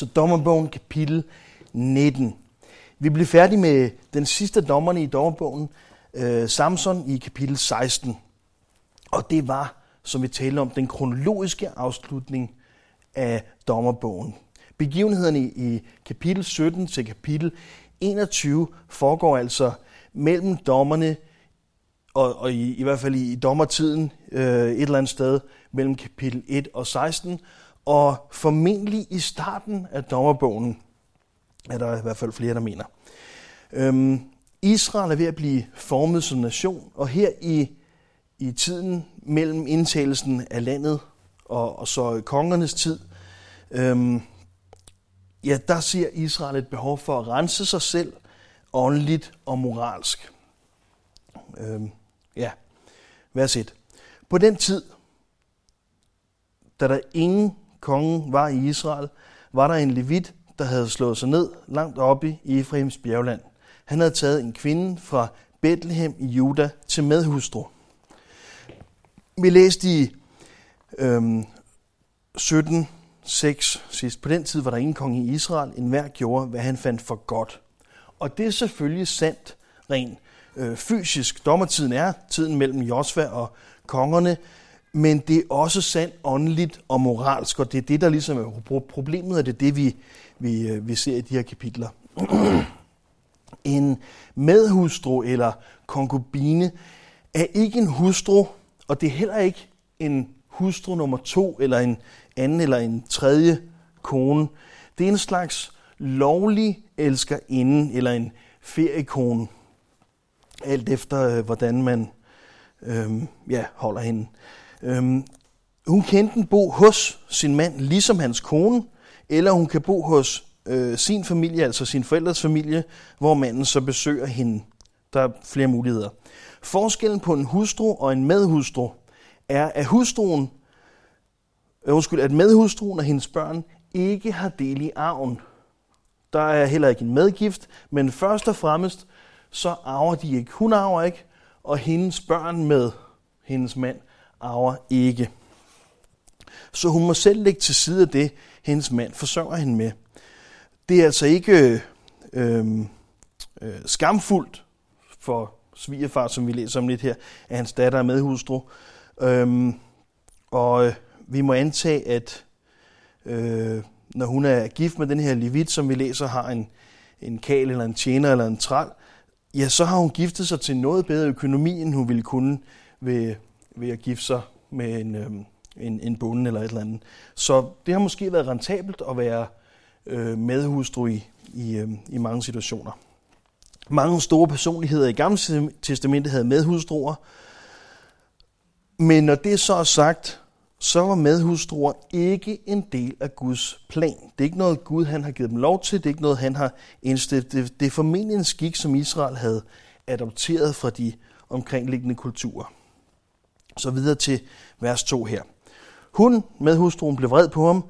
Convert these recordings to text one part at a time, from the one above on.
Så dommerbogen kapitel 19. Vi bliver færdige med den sidste dommerne i dommerbogen, øh, Samson i kapitel 16. Og det var, som vi talte om, den kronologiske afslutning af dommerbogen. Begivenhederne i kapitel 17 til kapitel 21 foregår altså mellem dommerne, og, og i, i hvert fald i, i dommertiden øh, et eller andet sted mellem kapitel 1 og 16, og formentlig i starten af dommerbogen, er der i hvert fald flere, der mener. Øhm, Israel er ved at blive formet som nation, og her i, i tiden mellem indtagelsen af landet og, og så kongernes tid, øhm, ja, der ser Israel et behov for at rense sig selv åndeligt og moralsk. Øhm, ja, vers 1. På den tid, da der ingen kongen var i Israel, var der en levit, der havde slået sig ned langt oppe i Efraims bjergland. Han havde taget en kvinde fra Bethlehem i Juda til medhustru. Vi læste i øhm, 17, 6 sidst. På den tid var der ingen konge i Israel. En hver gjorde, hvad han fandt for godt. Og det er selvfølgelig sandt rent øh, fysisk. Dommertiden er tiden mellem Josva og kongerne, men det er også sandt åndeligt og moralsk, og det er det, der ligesom er problemet, og det er det, vi, vi, øh, vi ser i de her kapitler. en medhustru eller konkubine er ikke en hustru, og det er heller ikke en hustru nummer to, eller en anden eller en tredje kone. Det er en slags lovlig elskerinde, eller en feriekone, alt efter øh, hvordan man øh, ja, holder hende. Øhm, hun kan enten bo hos sin mand, ligesom hans kone, eller hun kan bo hos øh, sin familie, altså sin forældres familie, hvor manden så besøger hende. Der er flere muligheder. Forskellen på en hustru og en medhustru er, at hustruen, øh, undskyld, at medhustruen og hendes børn ikke har del i arven. Der er heller ikke en medgift, men først og fremmest, så arver de ikke. Hun arver ikke, og hendes børn med hendes mand arver ikke. Så hun må selv lægge til side af det, hendes mand forsørger hende med. Det er altså ikke øh, øh, skamfuldt for svigerfar, som vi læser om lidt her, at hans datter er medhustru. Øh, og øh, vi må antage, at øh, når hun er gift med den her levit, som vi læser, har en, en kal eller en tjener eller en træl, ja, så har hun giftet sig til noget bedre økonomi, end hun ville kunne ved, ved at gifte sig med en, øh, en, en bonde eller et eller andet. Så det har måske været rentabelt at være øh, medhustru i, i, øh, i mange situationer. Mange store personligheder i Gamle Testamentet havde medhustruer, men når det så er sagt, så var medhustruer ikke en del af Guds plan. Det er ikke noget, Gud han har givet dem lov til. Det er ikke noget, han har indstiftet. Det er formentlig en skik, som Israel havde adopteret fra de omkringliggende kulturer. Så videre til vers 2 her. Hun, med hustruen, blev vred på ham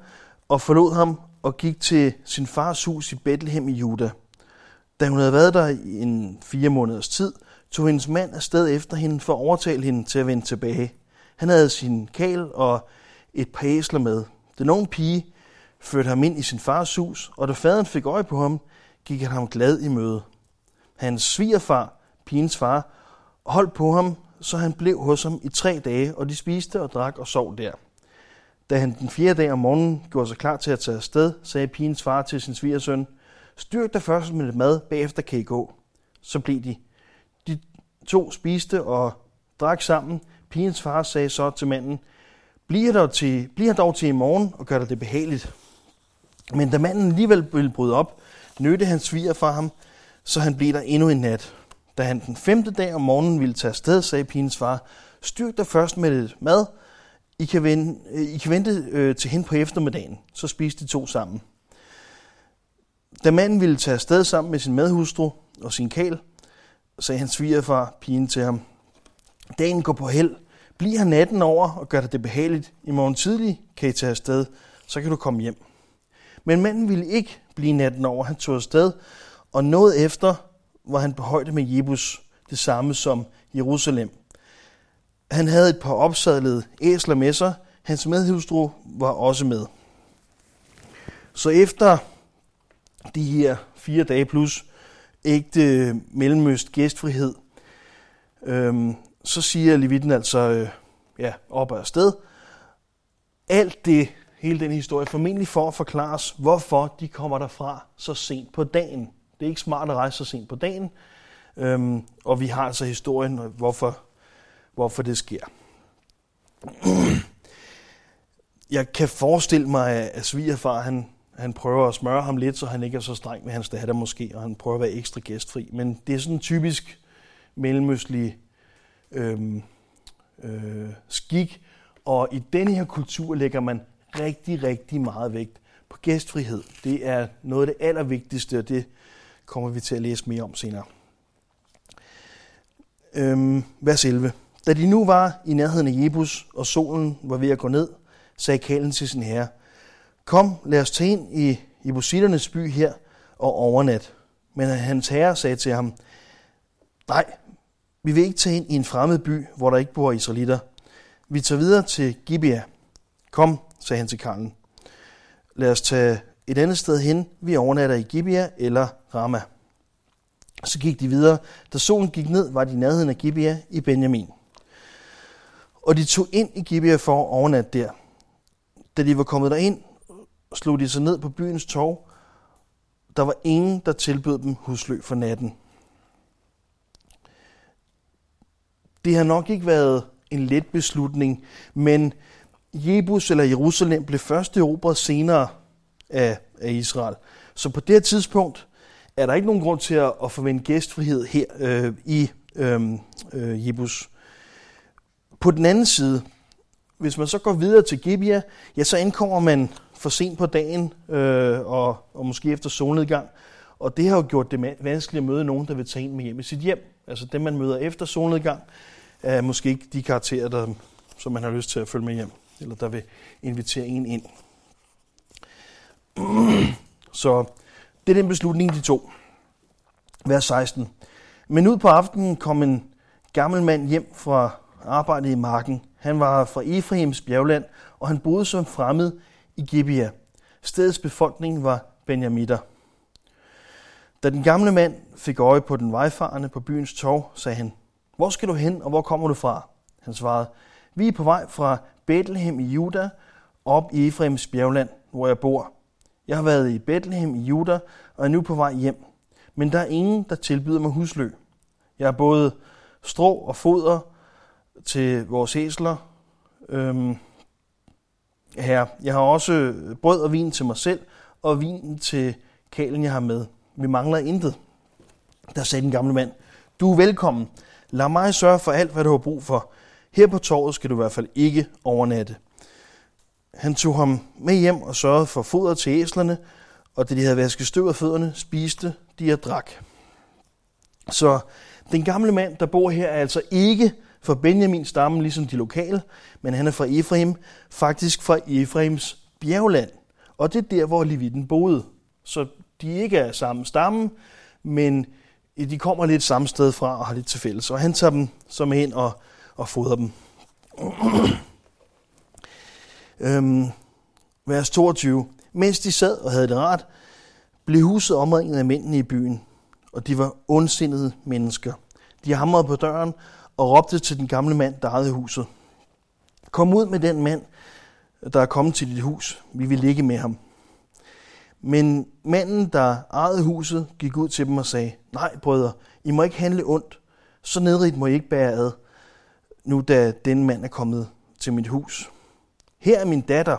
og forlod ham og gik til sin fars hus i Bethlehem i Juda. Da hun havde været der i en fire måneders tid, tog hendes mand afsted efter hende for at overtale hende til at vende tilbage. Han havde sin kal og et par æsler med. Den unge pige førte ham ind i sin fars hus, og da faderen fik øje på ham, gik han ham glad i møde. Hans svigerfar, pigens far, holdt på ham, så han blev hos ham i tre dage, og de spiste og drak og sov der. Da han den fjerde dag om morgenen gjorde sig klar til at tage afsted, sagde pigens far til sin svigersøn, styrk dig først med lidt mad, bagefter kan I gå. Så blev de. De to spiste og drak sammen. Pigens far sagde så til manden, bliv dog til, bliv dog til i morgen og gør dig det behageligt. Men da manden alligevel ville bryde op, nødte hans sviger fra ham, så han blev der endnu en nat. Da han den femte dag om morgenen ville tage afsted, sagde pigens far, styrk dig først med lidt mad, i kan, vente, øh, I kan vente øh, til hen på eftermiddagen. Så spiste de to sammen. Da manden ville tage afsted sammen med sin medhustru og sin kæl, sagde hans svigerfar pigen til ham, dagen går på held. Bliv her natten over og gør dig det behageligt. I morgen tidlig kan I tage afsted, så kan du komme hjem. Men manden ville ikke blive natten over. Han tog afsted, og nåede efter var han på højde med Jebus, det samme som Jerusalem. Han havde et par opsadlede æsler med sig. Hans medhustru var også med. Så efter de her fire dage plus ægte mellemøst gæstfrihed, øhm, så siger Levitten altså øh, ja, op og afsted. Alt det, hele den historie, formentlig for at forklare os, hvorfor de kommer derfra så sent på dagen. Det er ikke smart at rejse så sent på dagen, øhm, og vi har altså historien, hvorfor, hvorfor det sker. Jeg kan forestille mig, at svigerfar, han, han prøver at smøre ham lidt, så han ikke er så streng med hans datter måske, og han prøver at være ekstra gæstfri. Men det er sådan en typisk mellemøstlig øhm, øh, skik, og i denne her kultur lægger man rigtig, rigtig meget vægt på gæstfrihed. Det er noget af det allervigtigste, og det kommer vi til at læse mere om senere. Øhm, vers 11. Da de nu var i nærheden af Jebus, og solen var ved at gå ned, sagde kalen til sin herre, Kom, lad os tage ind i Jebusiternes by her og overnat. Men hans herre sagde til ham, Nej, vi vil ikke tage ind i en fremmed by, hvor der ikke bor israelitter. Vi tager videre til Gibea. Kom, sagde han til Karlen. Lad os tage et andet sted hen. Vi overnatter i Gibea eller Rama. Så gik de videre. Da solen gik ned, var de i nærheden af Gibea i Benjamin. Og de tog ind i Gibea for at overnatte der. Da de var kommet derind, slog de sig ned på byens torv. Der var ingen, der tilbød dem husly for natten. Det har nok ikke været en let beslutning, men Jebus eller Jerusalem blev først erobret senere af, af Israel. Så på det her tidspunkt er der ikke nogen grund til at, at forvente gæstfrihed her øh, i øh, øh, Jebus. På den anden side, hvis man så går videre til Gibea, ja, så ankommer man for sent på dagen, øh, og, og måske efter solnedgang. Og det har jo gjort det vanskeligt at møde nogen, der vil tage en med hjem i sit hjem. Altså dem, man møder efter solnedgang, er måske ikke de karakterer, der, som man har lyst til at følge med hjem, eller der vil invitere en ind. Så det er den beslutning, de tog. Vers 16. Men ud på aftenen kom en gammel mand hjem fra arbejde i marken. Han var fra Efraims bjergland, og han boede som fremmed i Gibeah. Stedets befolkning var benjamitter. Da den gamle mand fik øje på den vejfarende på byens torv, sagde han, Hvor skal du hen, og hvor kommer du fra? Han svarede, Vi er på vej fra Bethlehem i Juda, op i Efraims bjergland, hvor jeg bor. Jeg har været i Bethlehem i Juda, og er nu på vej hjem. Men der er ingen, der tilbyder mig huslø. Jeg har både strå og foder til vores æsler, øhm, her. Jeg har også brød og vin til mig selv, og vin til kalen, jeg har med. Vi mangler intet. Der sagde den gamle mand, du er velkommen. Lad mig sørge for alt, hvad du har brug for. Her på torvet skal du i hvert fald ikke overnatte. Han tog ham med hjem og sørgede for foder til æslerne, og da de havde vasket støv af fødderne, spiste de og drak. Så den gamle mand, der bor her, er altså ikke fra Benjamins stamme, ligesom de lokale, men han er fra Efraim, faktisk fra Efraims bjergland. Og det er der, hvor Levitten boede. Så de ikke er samme stamme, men de kommer lidt samme sted fra og har lidt til fælles. Og han tager dem som ind og, og fodrer dem øhm, vers 22. Mens de sad og havde det rart, blev huset omringet af mændene i byen, og de var ondsindede mennesker. De hamrede på døren og råbte til den gamle mand, der ejede huset. Kom ud med den mand, der er kommet til dit hus. Vi vil ligge med ham. Men manden, der ejede huset, gik ud til dem og sagde, nej brødre, I må ikke handle ondt. Så nedrigt må I ikke bære ad, nu da den mand er kommet til mit hus. Her er min datter.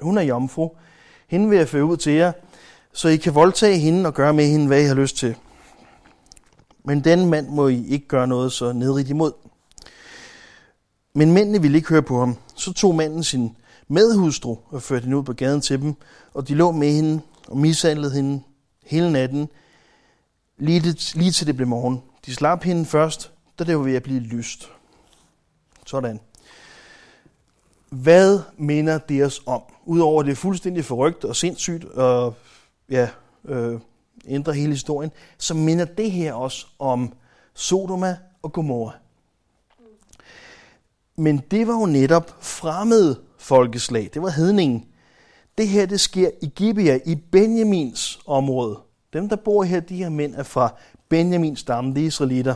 Hun er jomfru. Hende vil jeg føre ud til jer, så I kan voldtage hende og gøre med hende, hvad I har lyst til. Men den mand må I ikke gøre noget så nedrigt imod. Men mændene ville ikke høre på ham. Så tog manden sin medhustru og førte hende ud på gaden til dem, og de lå med hende og mishandlede hende hele natten, lige, det, lige til det blev morgen. De slap hende først, da det var ved at blive lyst. Sådan. Hvad minder det os om? Udover det fuldstændig forrygt og sindssygt og ja, øh, ændrer hele historien, så minder det her også om Sodoma og Gomorra. Men det var jo netop fremmede folkeslag. Det var hedningen. Det her, det sker i Gibea, i Benjamins område. Dem, der bor her, de her mænd er fra Benjamins stamme, de er israelitter.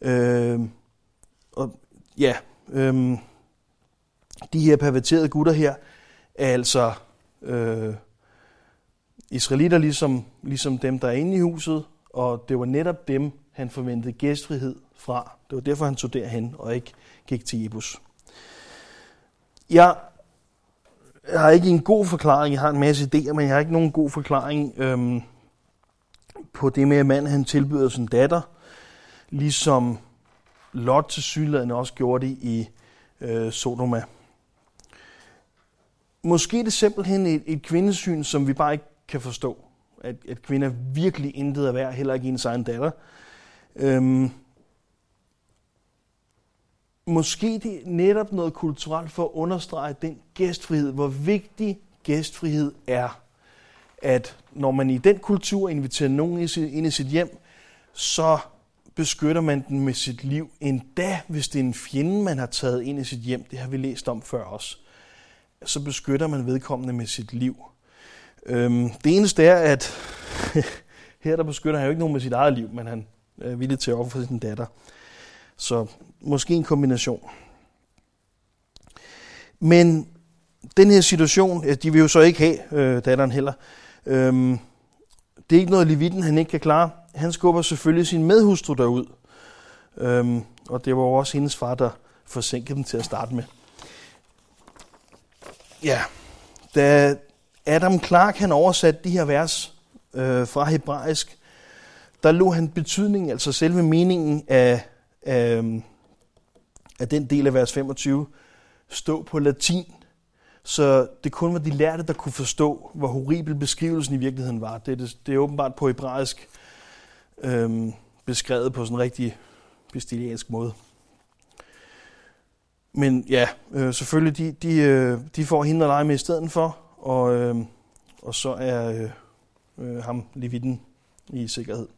Øh, og ja, øh, de her perverterede gutter her er altså øh, israelitter, ligesom, ligesom dem, der er inde i huset, og det var netop dem, han forventede gæstfrihed fra. Det var derfor, han tog derhen og ikke gik til Jebus. Jeg har ikke en god forklaring, jeg har en masse idéer, men jeg har ikke nogen god forklaring øhm, på det med, at manden han tilbyder sin datter, ligesom Lot til sydlandet også gjorde det i øh, Sodoma. Måske er det simpelthen et, et kvindesyn, som vi bare ikke kan forstå. At, at kvinder virkelig intet er værd, heller ikke ens egen datter. Øhm, måske det er netop noget kulturelt for at understrege den gæstfrihed, hvor vigtig gæstfrihed er. At når man i den kultur inviterer nogen ind i sit hjem, så beskytter man den med sit liv. Endda hvis det er en fjende, man har taget ind i sit hjem, det har vi læst om før også, så beskytter man vedkommende med sit liv. Øhm, det eneste er, at her der beskytter han jo ikke nogen med sit eget liv, men han er villig til at ofre sin datter. Så måske en kombination. Men den her situation, de vil jo så ikke have øh, datteren heller. Øhm, det er ikke noget, Levitten han ikke kan klare. Han skubber selvfølgelig sin medhustru derud. Øhm, og det var jo også hendes far, der forsinkede dem til at starte med. Ja, da Adam Clark han oversatte de her vers øh, fra hebraisk, der lå han betydningen, altså selve meningen af, af, af den del af vers 25, stå på latin. Så det kun var de lærte, der kunne forstå, hvor horribel beskrivelsen i virkeligheden var. Det, det, det er åbenbart på hebraisk øhm, beskrevet på sådan en rigtig bestiliansk måde. Men ja, øh, selvfølgelig, de, de, øh, de får hende at lege med i stedet for, og, øh, og så er øh, øh, ham, Levitten, i sikkerhed.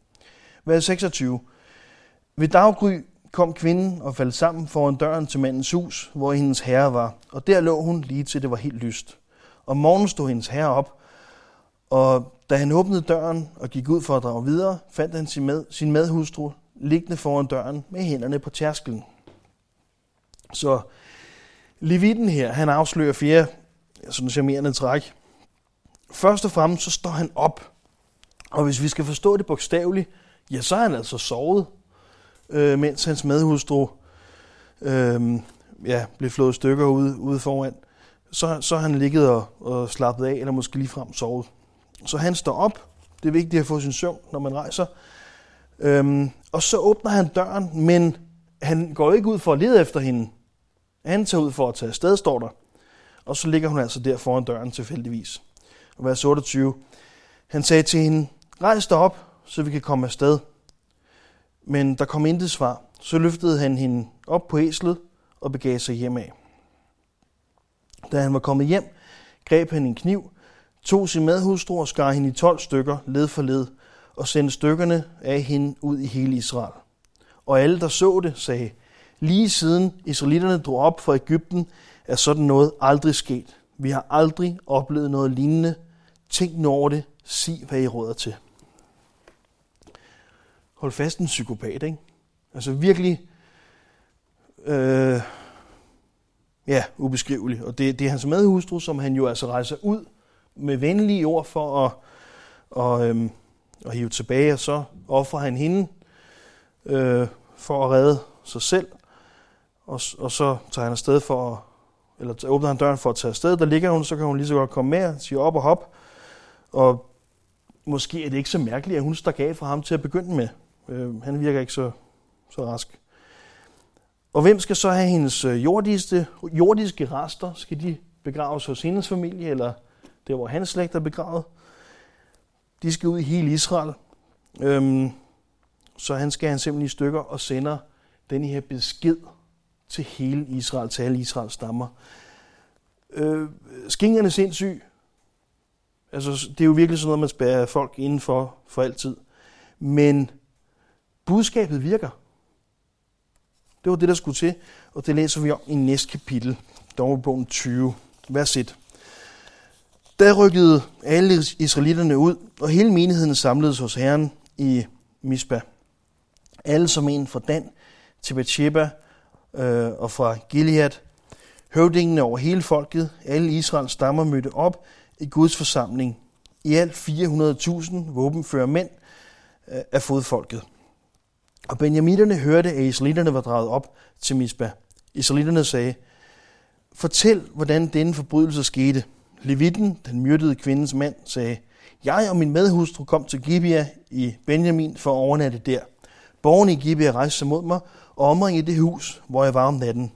Vers 26. Ved daggry kom kvinden og faldt sammen foran døren til mandens hus, hvor hendes herre var, og der lå hun lige til det var helt lyst. Om morgenen stod hendes herre op, og da han åbnede døren og gik ud for at drage videre, fandt han sin, med, sin medhustru liggende foran døren med hænderne på tærskelen. Så Levitten her, han afslører flere sådan charmerende træk. Først og fremmest så står han op, og hvis vi skal forstå det bogstaveligt, ja, så er han altså sovet, øh, mens hans medhustru øh, ja, blev flået stykker ude, ude foran. Så, så han ligget og, og slappet af, eller måske ligefrem sovet. Så han står op. Det er vigtigt at få sin søvn, når man rejser. Øhm, og så åbner han døren, men han går ikke ud for at lede efter hende. Han tager ud for at tage afsted, står der. Og så ligger hun altså der foran døren tilfældigvis. Og vers 28. Han sagde til hende, rejs dig op, så vi kan komme afsted. Men der kom intet svar. Så løftede han hende op på æslet og begav sig hjem af. Da han var kommet hjem, greb han en kniv, tog sin madhustru og skar hende i 12 stykker, led for led, og sendte stykkerne af hende ud i hele Israel. Og alle, der så det, sagde, lige siden israelitterne drog op fra Ægypten, er sådan noget aldrig sket. Vi har aldrig oplevet noget lignende. Tænk nu over det. Sig, hvad I råder til. Hold fast en psykopat, ikke? Altså virkelig, øh, ja, ubeskrivelig. Og det, det er hans medhustru, som han jo altså rejser ud med venlige ord for at, og, øhm, at hive tilbage, og så offrer han hende øh, for at redde sig selv, og, og så tager han afsted for at, eller åbner han døren for at tage afsted, der ligger hun, så kan hun lige så godt komme med, sige op og hop, og måske er det ikke så mærkeligt, at hun stak af fra ham til at begynde med. Øh, han virker ikke så, så rask. Og hvem skal så have hendes øh, jordiske, jordiske rester? Skal de begraves hos hendes familie, eller der hvor hans slægt er begravet. De skal ud i hele Israel. Øhm, så han skal han simpelthen i stykker og sender den her besked til hele Israel, til alle Israels stammer. Øh, skingerne sindssyg. Altså, det er jo virkelig sådan noget, man spærer folk indenfor for altid. Men budskabet virker. Det var det, der skulle til, og det læser vi om i næste kapitel, Dommerbogen 20, vers 1. Der rykkede alle israelitterne ud, og hele menigheden samledes hos Herren i Misba. Alle som en fra Dan til Bathsheba øh, og fra Gilead. Høvdingene over hele folket, alle Israels stammer mødte op i Guds forsamling. I alt 400.000 våbenfører mænd øh, af fodfolket. Og benjamitterne hørte, at israelitterne var draget op til Misba. Israelitterne sagde, fortæl, hvordan denne forbrydelse skete. Levitten, den myrdede kvindens mand, sagde, jeg og min medhustru kom til Gibea i Benjamin for at overnatte der. Borgerne i Gibea rejste sig mod mig og i det hus, hvor jeg var om natten.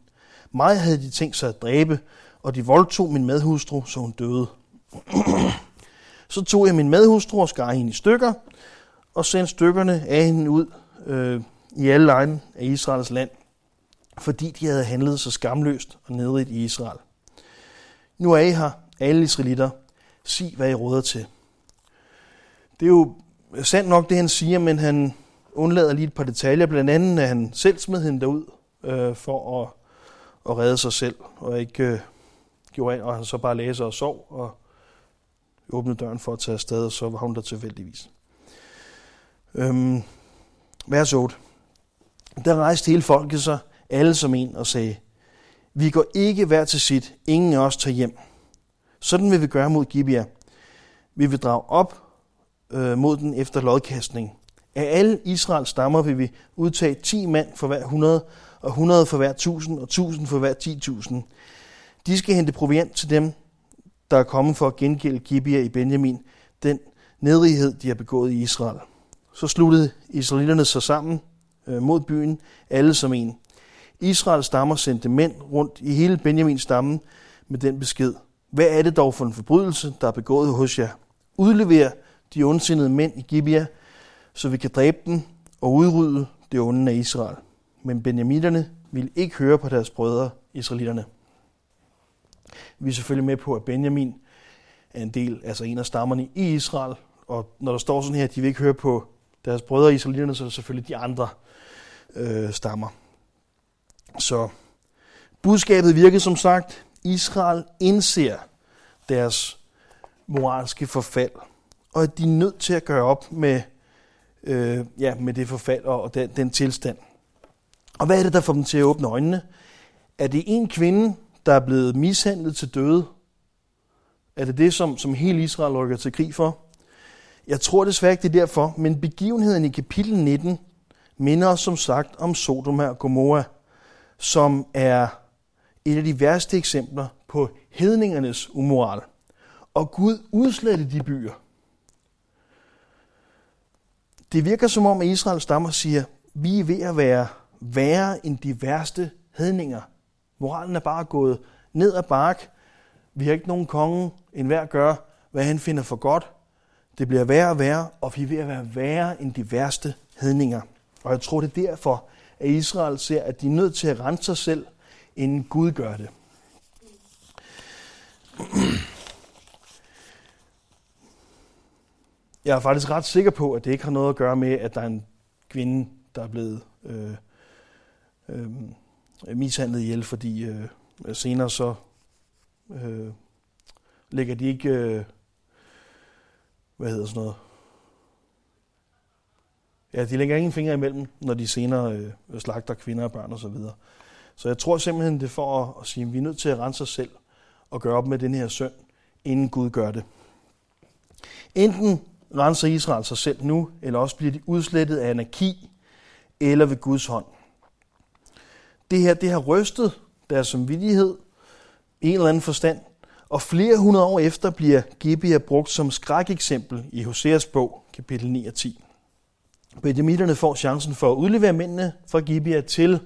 Mig havde de tænkt sig at dræbe, og de voldtog min medhustru, så hun døde. så tog jeg min medhustru og skar hende i stykker, og sendte stykkerne af hende ud øh, i alle egne af Israels land, fordi de havde handlet så skamløst og nedrigt i Israel. Nu er I her, alle israelitter. Sig, hvad I råder til. Det er jo sandt nok, det han siger, men han undlader lige et par detaljer. Blandt andet, at han selv smed hende derud øh, for at, at redde sig selv, og ikke øh, gjorde an, og han så bare læser og sov, og åbnede døren for at tage afsted, og så var hun der tilfældigvis. Øhm, vers 8. Der rejste hele folket sig, alle som en, og sagde, vi går ikke hver til sit, ingen af os tager hjem. Sådan vil vi gøre mod Gibeah. Vi vil drage op øh, mod den efter lodkastning. Af alle Israels stammer vil vi udtage 10 mand for hver 100, og 100 for hver 1000, og 1000 for hver 10.000. De skal hente proviant til dem, der er kommet for at gengælde Gibeah i Benjamin, den nedrighed, de har begået i Israel. Så sluttede israelitterne sig sammen øh, mod byen, alle som en. Israels stammer sendte mænd rundt i hele Benjamins stamme med den besked. Hvad er det dog for en forbrydelse, der er begået hos jer? Udlever de ondsindede mænd i Gibeah, så vi kan dræbe dem og udrydde det onde af Israel. Men benjamitterne ville ikke høre på deres brødre, israelitterne. Vi er selvfølgelig med på, at Benjamin er en del, altså en af stammerne i Israel, og når der står sådan her, at de vil ikke høre på deres brødre israelitterne, så er det selvfølgelig de andre øh, stammer. Så budskabet virker som sagt, Israel indser deres moralske forfald, og at de er nødt til at gøre op med, øh, ja, med det forfald og den, den tilstand. Og hvad er det, der får dem til at åbne øjnene? Er det en kvinde, der er blevet mishandlet til døde? Er det det, som, som hele Israel rykker til krig for? Jeg tror desværre ikke, det er derfor, men begivenheden i kapitel 19 minder os som sagt om Sodoma og Gomorra, som er et af de værste eksempler på hedningernes umoral. Og Gud udslettede de byer. Det virker som om, at Israels stammer siger, vi er ved at være værre end de værste hedninger. Moralen er bare gået ned ad bark. Vi har ikke nogen konge. end hver gør, hvad han finder for godt. Det bliver værre og værre, og vi er ved at være værre end de værste hedninger. Og jeg tror, det er derfor, at Israel ser, at de er nødt til at rense sig selv, inden Gud gør det. Jeg er faktisk ret sikker på, at det ikke har noget at gøre med, at der er en kvinde, der er blevet øh, øh, mishandlet ihjel, fordi øh, senere så øh, lægger de ikke, øh, hvad hedder sådan noget, ja, de lægger ingen fingre imellem, når de senere øh, slagter kvinder og børn osv. Så, videre. så jeg tror simpelthen, det er for at, at sige, at vi er nødt til at rense os selv og gøre op med den her synd, inden Gud gør det. Enten renser Israel sig selv nu, eller også bliver de udslettet af anarki eller ved Guds hånd. Det her, det har rystet deres samvittighed i en eller anden forstand, og flere hundrede år efter bliver Gibea brugt som skrækeksempel i Hoseas bog, kapitel 9 og 10. Benjamitterne får chancen for at udlevere mændene fra Gibea til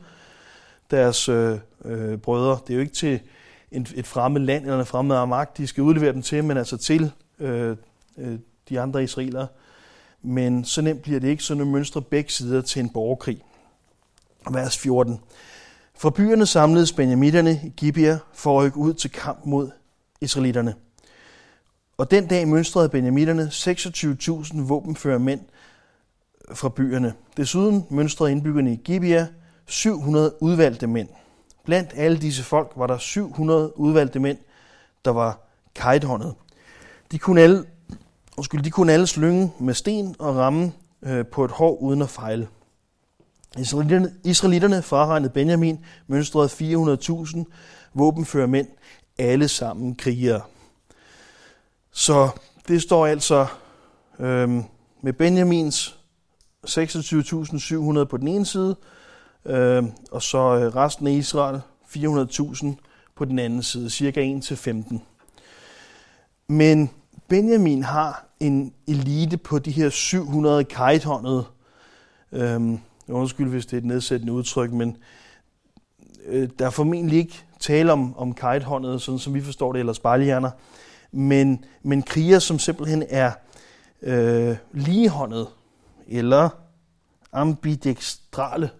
deres øh, øh, brødre. Det er jo ikke til en, et fremmed land eller en fremmed magt, de skal udlevere dem til, men altså til øh, øh, de andre israelere. Men så nemt bliver det ikke, så nu mønstrer begge sider til en borgerkrig. Vers 14. Fra byerne samledes benjamitterne i Gibea for at rykke ud til kamp mod israelitterne. Og den dag mønstrede benjamitterne 26.000 våbenfører mænd fra byerne. Desuden mønstrede indbyggerne i Gibea 700 udvalgte mænd. Blandt alle disse folk var der 700 udvalgte mænd, der var kajthåndet. De kunne alle, undskyld, de kunne alle slynge med sten og ramme øh, på et hår uden at fejle. Israelitterne, israelitterne fraregnet Benjamin, mønstrede 400.000 våbenfører mænd, alle sammen krigere. Så det står altså øh, med Benjamins 26.700 på den ene side, øh, og så øh, resten af Israel 400.000 på den anden side, cirka 1 til 15. Men Benjamin har en elite på de her 700 kajthåndede, øhm, undskyld hvis det er et nedsættende udtryk, men øh, der er formentlig ikke tale om, om kajthåndede, sådan som vi forstår det, eller spejlhjerner, men, men kriger, som simpelthen er øh, ligehåndede, eller ambidextrale.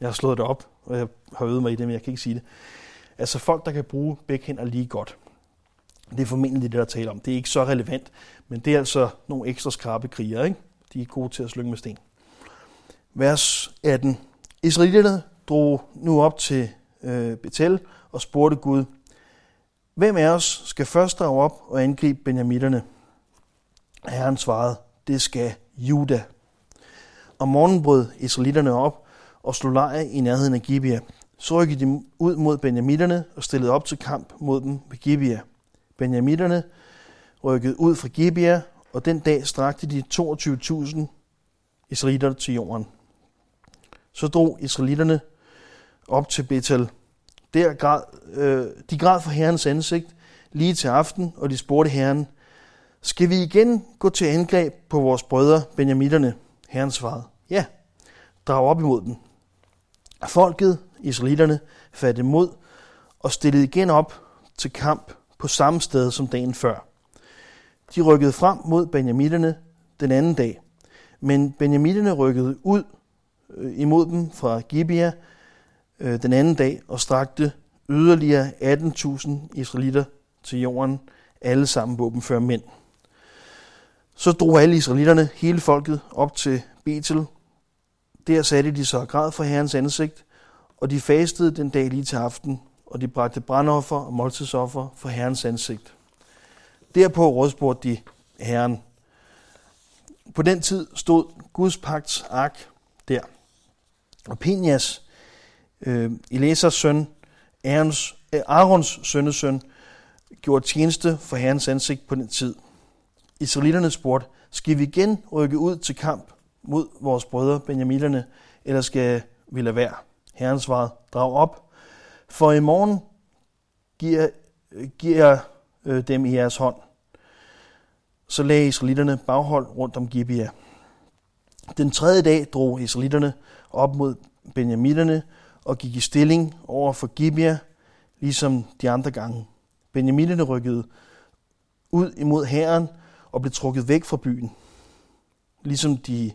Jeg har slået det op, og jeg har øvet mig i det, men jeg kan ikke sige det. Altså folk, der kan bruge begge hænder lige godt. Det er formentlig det, der taler om. Det er ikke så relevant, men det er altså nogle ekstra skarpe krigere. Ikke? De er gode til at slynge med sten. Vers 18. Israelitterne drog nu op til øh, Betel og spurgte Gud, Hvem af os skal først drage op og angribe Benjamitterne? Herren svarede, det skal Juda. Om morgenen brød israelitterne op og slog lejr i nærheden af Gibea. Så rykkede de ud mod Benjamitterne og stillede op til kamp mod dem ved Gibea. Benjamitterne rykkede ud fra Gibea, og den dag strakte de 22.000 israelitter til jorden. Så drog israelitterne op til Betel. Der græd, øh, de græd for herrens ansigt lige til aften, og de spurgte herren, skal vi igen gå til angreb på vores brødre, benjamitterne? Herren svarede, ja, drag op imod dem. Folket, israelitterne, fattede mod og stillede igen op til kamp på samme sted som dagen før. De rykkede frem mod benjamitterne den anden dag, men benjamitterne rykkede ud øh, imod dem fra Gibea øh, den anden dag og strakte yderligere 18.000 israelitter til jorden, alle sammen våbenfører mænd. Så drog alle israelitterne, hele folket, op til Betel. Der satte de sig og græd for herrens ansigt, og de fastede den dag lige til aften, og de bragte brandoffer og måltidsoffer for herrens ansigt. Derpå rådspurgte de herren. På den tid stod Guds pagts ark der. Og Pinias, øh, Elisas søn, Aarons, øh, Aarons sønnesøn, gjorde tjeneste for herrens ansigt på den tid. Israelitterne spurgte, skal vi igen rykke ud til kamp mod vores brødre benjaminerne, eller skal vi lade være? Herren svarede, drag op, for i morgen giver, giver jeg øh, dem i jeres hånd. Så lagde israelitterne baghold rundt om Gibea. Den tredje dag drog israelitterne op mod benjaminerne og gik i stilling over for Gibea, ligesom de andre gange. Benjaminerne rykkede ud imod hæren og blev trukket væk fra byen. Ligesom de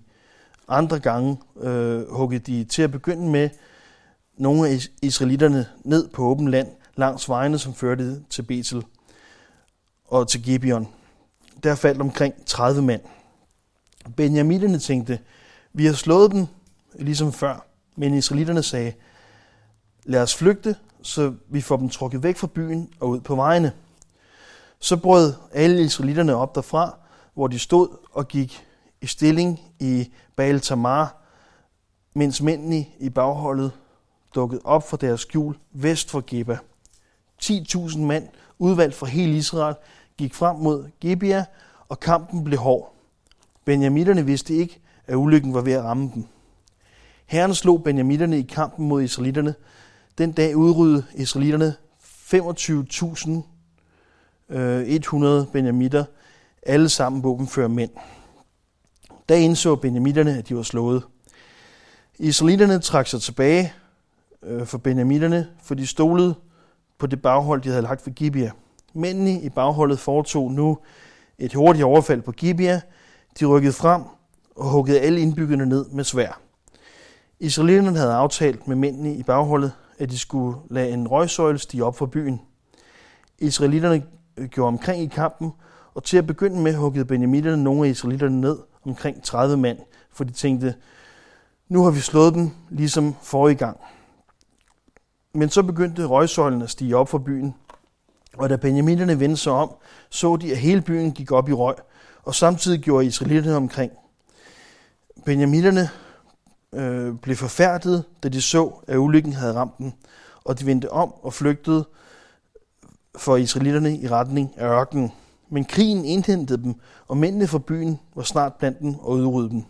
andre gange øh, huggede de til at begynde med nogle af israelitterne ned på åben land langs vejene, som førte til Betel og til Gibeon. Der faldt omkring 30 mand. Benjaminerne tænkte, vi har slået dem ligesom før, men israelitterne sagde, lad os flygte, så vi får dem trukket væk fra byen og ud på vejene. Så brød alle israelitterne op derfra, hvor de stod og gik i stilling i Baal Tamar, mens mændene i bagholdet dukket op fra deres skjul vest for Geba. 10.000 mand, udvalgt fra hele Israel, gik frem mod Gebia, og kampen blev hård. Benjamitterne vidste ikke, at ulykken var ved at ramme dem. Herren slog benjamitterne i kampen mod israelitterne. Den dag udryddede israelitterne 25.100 øh, benjamitter, alle sammen våbenfører mænd. Da indså benjamitterne, at de var slået. Israelitterne trak sig tilbage øh, for benjamitterne, for de stolede på det baghold, de havde lagt for Gibeah. Mændene i bagholdet foretog nu et hurtigt overfald på Gibeah. De rykkede frem og huggede alle indbyggerne ned med svær. Israelitterne havde aftalt med mændene i bagholdet, at de skulle lade en røgsøjle stige op for byen. Israelitterne øh, gjorde omkring i kampen, og til at begynde med huggede benjamitterne nogle af israelitterne ned, omkring 30 mand, for de tænkte, nu har vi slået dem ligesom forrige gang. Men så begyndte røgsøjlen at stige op for byen, Og da benjaminerne vendte sig om, så de, at hele byen gik op i røg, og samtidig gjorde israelitterne omkring. Benjaminerne øh, blev forfærdet, da de så, at ulykken havde ramt dem, og de vendte om og flygtede for israelitterne i retning af ørkenen. Men krigen indhentede dem, og mændene fra byen var snart blandt dem og udryddede dem.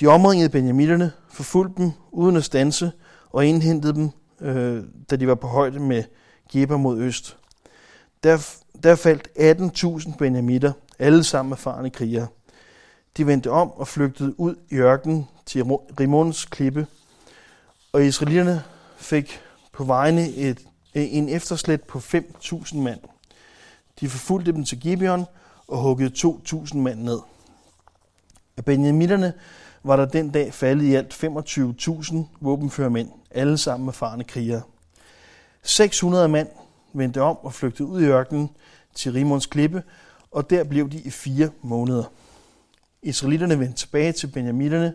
De omringede benjaminerne, forfulgte dem uden at stanse og indhentede dem, øh, da de var på højde med Geber mod øst. Der, der faldt 18.000 benjamitter, alle sammen erfarne krigere. De vendte om og flygtede ud i ørkenen til Rimons klippe, og israelitterne fik på vegne et, en efterslæt på 5.000 mand. De forfulgte dem til Gibeon og huggede 2.000 mand ned. Af benjamitterne var der den dag faldet i alt 25.000 våbenfører mænd, alle sammen erfarne krigere. 600 mand vendte om og flygtede ud i ørkenen til Rimons klippe, og der blev de i fire måneder. Israelitterne vendte tilbage til Benjamitterne,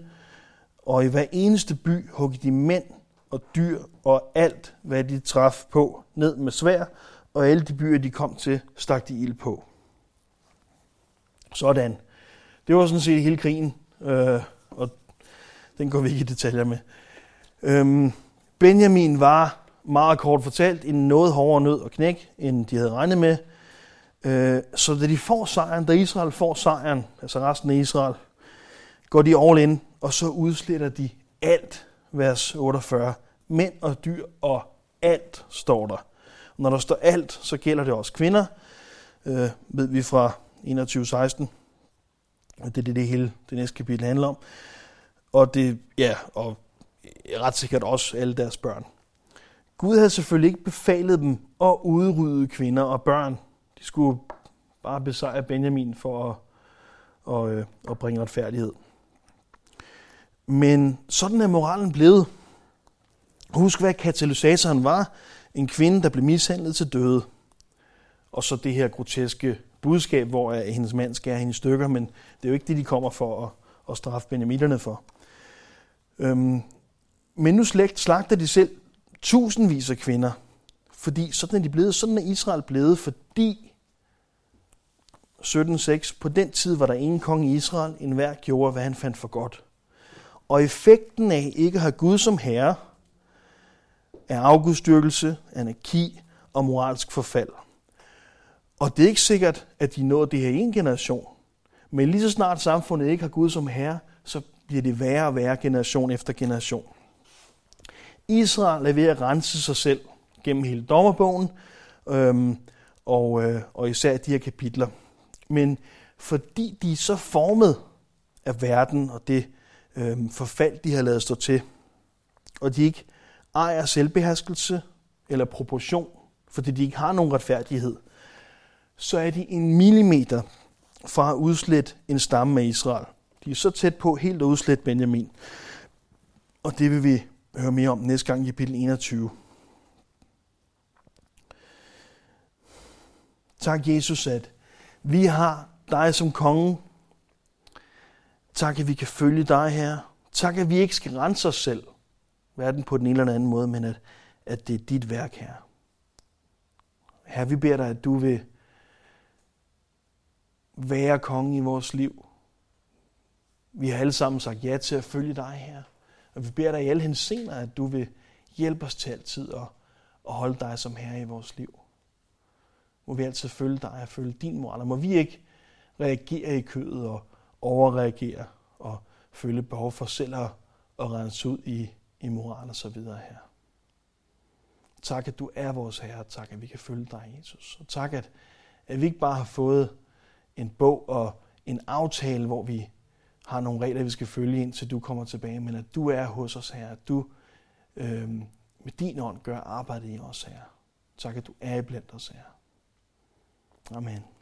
og i hver eneste by huggede de mænd og dyr og alt, hvad de traf på, ned med svær, og alle de byer, de kom til, stak de ild på. Sådan. Det var sådan set hele krigen, øh, den går vi ikke i detaljer med. Øhm, Benjamin var meget kort fortalt en noget hårdere nød og knæk, end de havde regnet med. Øh, så da de får sejren, da Israel får sejren, altså resten af Israel, går de all in, og så udsletter de alt, vers 48. Mænd og dyr og alt står der. Når der står alt, så gælder det også kvinder, øh, ved vi fra 21.16. Det er det, det hele det næste kapitel handler om. Og det, ja, og ret sikkert også alle deres børn. Gud havde selvfølgelig ikke befalet dem at udrydde kvinder og børn. De skulle bare besejre Benjamin for at, at, øh, at bringe retfærdighed. Men sådan er moralen blevet. Husk, hvad katalysatoren var. En kvinde, der blev mishandlet til døde. Og så det her groteske budskab, hvor hendes mand skærer hende i stykker, men det er jo ikke det, de kommer for at, at straffe benjamitterne for. Øhm, men nu slagter de selv tusindvis af kvinder, fordi sådan er de blevet, sådan er Israel blevet, fordi 17.6, på den tid var der ingen konge i Israel, en hver gjorde, hvad han fandt for godt. Og effekten af ikke at have Gud som herre, er afgudstyrkelse, anarki og moralsk forfald. Og det er ikke sikkert, at de nåede det her en generation. Men lige så snart samfundet ikke har Gud som herre, så bliver det værre og værre generation efter generation. Israel er ved at rense sig selv gennem hele dommerbogen, øhm, og, øh, og især de her kapitler. Men fordi de er så formet af verden og det øhm, forfald, de har lavet stå til, og de ikke ejer selvbeherskelse eller proportion, fordi de ikke har nogen retfærdighed, så er de en millimeter fra at udslætte en stamme af Israel. De er så tæt på helt at udslætte Benjamin. Og det vil vi høre mere om næste gang i kapitel 21. Tak Jesus, at vi har dig som konge. Tak, at vi kan følge dig her. Tak, at vi ikke skal rense os selv, hverken på den ene eller anden måde, men at, at det er dit værk her. Her vi beder dig, at du vil være konge i vores liv. Vi har alle sammen sagt ja til at følge dig her. Og vi beder dig i alle hensener, at du vil hjælpe os til altid at, at holde dig som herre i vores liv. Må vi altid følge dig og følge din moral. Og må vi ikke reagere i kødet og overreagere og føle behov for selv at, at rense ud i, i moral og så videre her. Tak, at du er vores Herre. Tak, at vi kan følge dig, Jesus. Og tak, at, at vi ikke bare har fået en bog og en aftale, hvor vi har nogle regler, vi skal følge, indtil du kommer tilbage, men at du er hos os her, at du øh, med din ånd gør arbejdet i os her. Tak, at du er blandt os her. Amen.